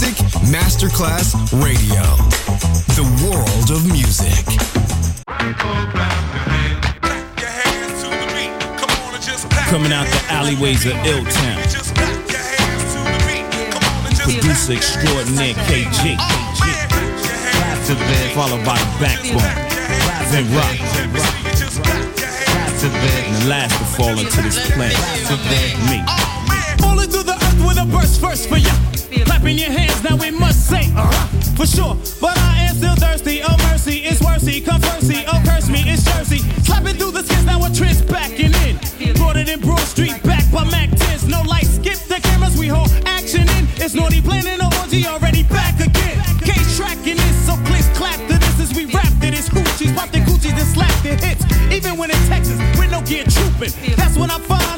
Masterclass Radio, the world of music. Coming out the alleyways of Ill Town. Producer extraordinaire KG. Rap to bed, followed by the backbone. Vin Rock. To bed, and the last to fall into this planet. Me. Falling through the earth with a burst first for ya. Clapping your hands, now we must say, uh-huh, for sure. But I am still thirsty. Oh mercy, it's worthy. Come mercy, oh curse me, it's Jersey. Slapping through the skins, now a trend's backing in. Brought it in Broad Street, back by Mac 10s. No lights, skip the cameras, we hold action in. It's naughty planning an orgy, already back again. Case tracking this, so clicks clap to this we rap to this. Hoochies, pop the Gucci's and slap the hits. Even when in Texas, with no gear trooping. That's when I find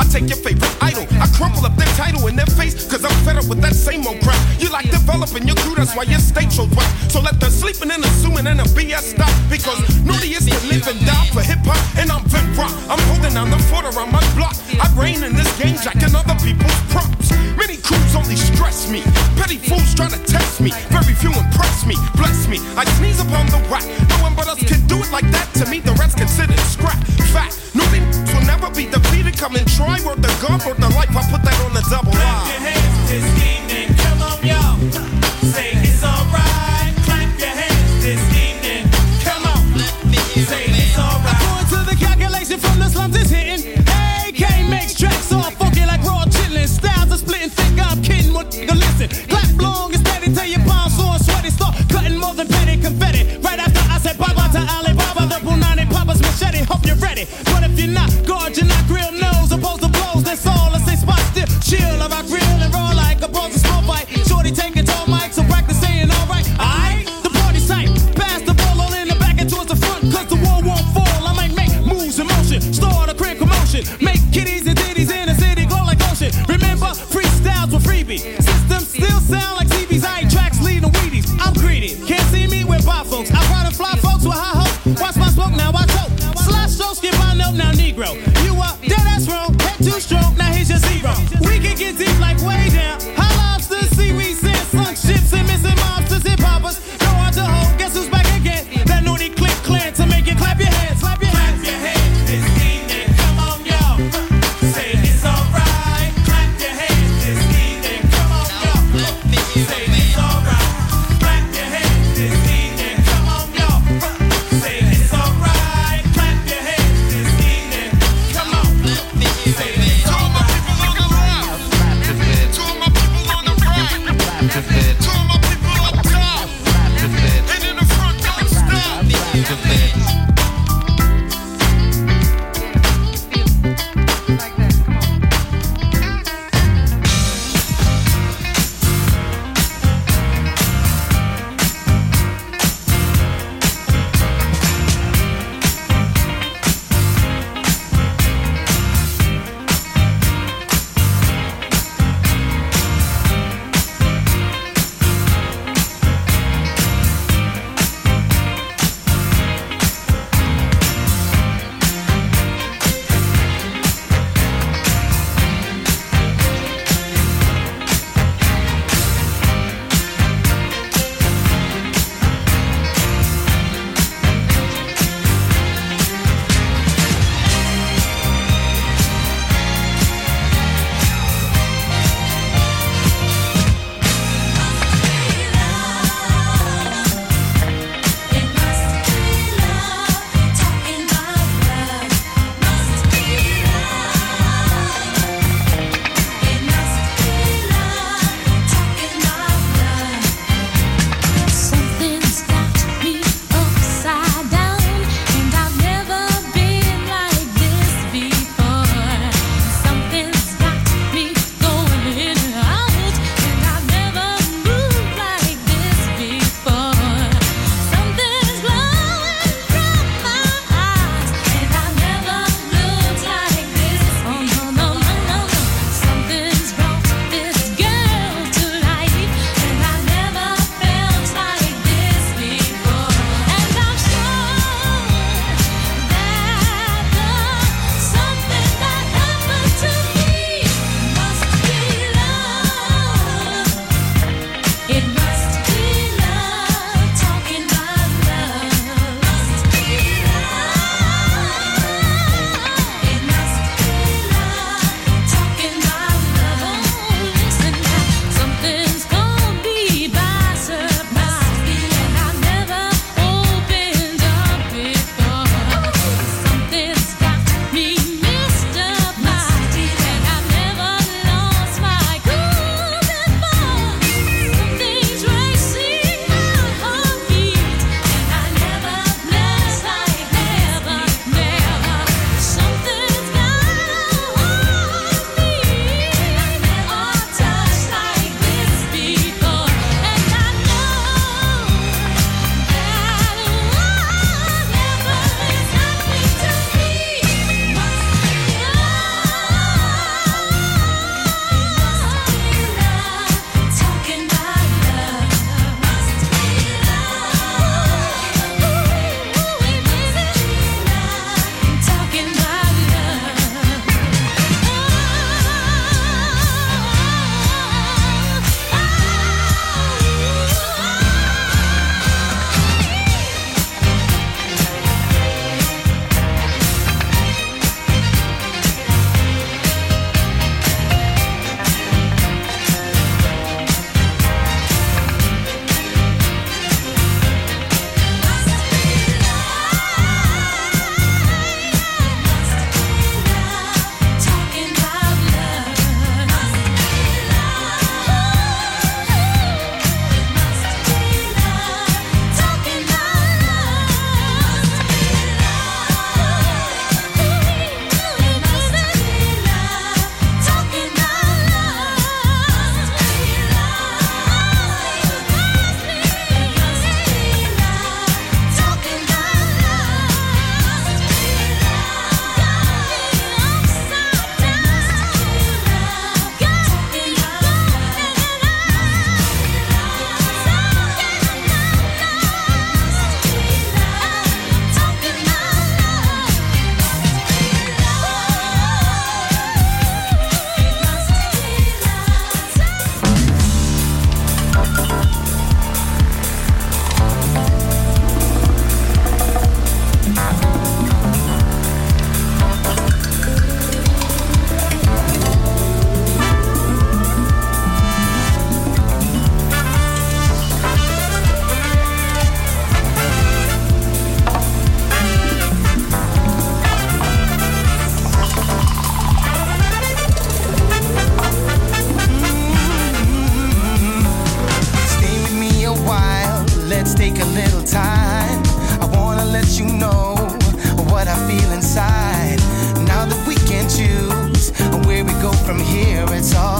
I take your favorite idol, I crumple up their title in their face, cause I'm fed up with that same old crap. You like developing your crew, that's why your state shows whack. So let the sleeping and assuming and the BS stop, because naughty is to live and die for hip hop, and I'm Vin Rock. I'm holding down the fort around my block. I reign in this game, jacking other people's props. Many crews only stress me. Petty fools try to test me. Very few impress me. Bless me. I sneeze upon the whack. No one but us can do it like that. To me, the rest considered Come and try. Worth the gun, it's all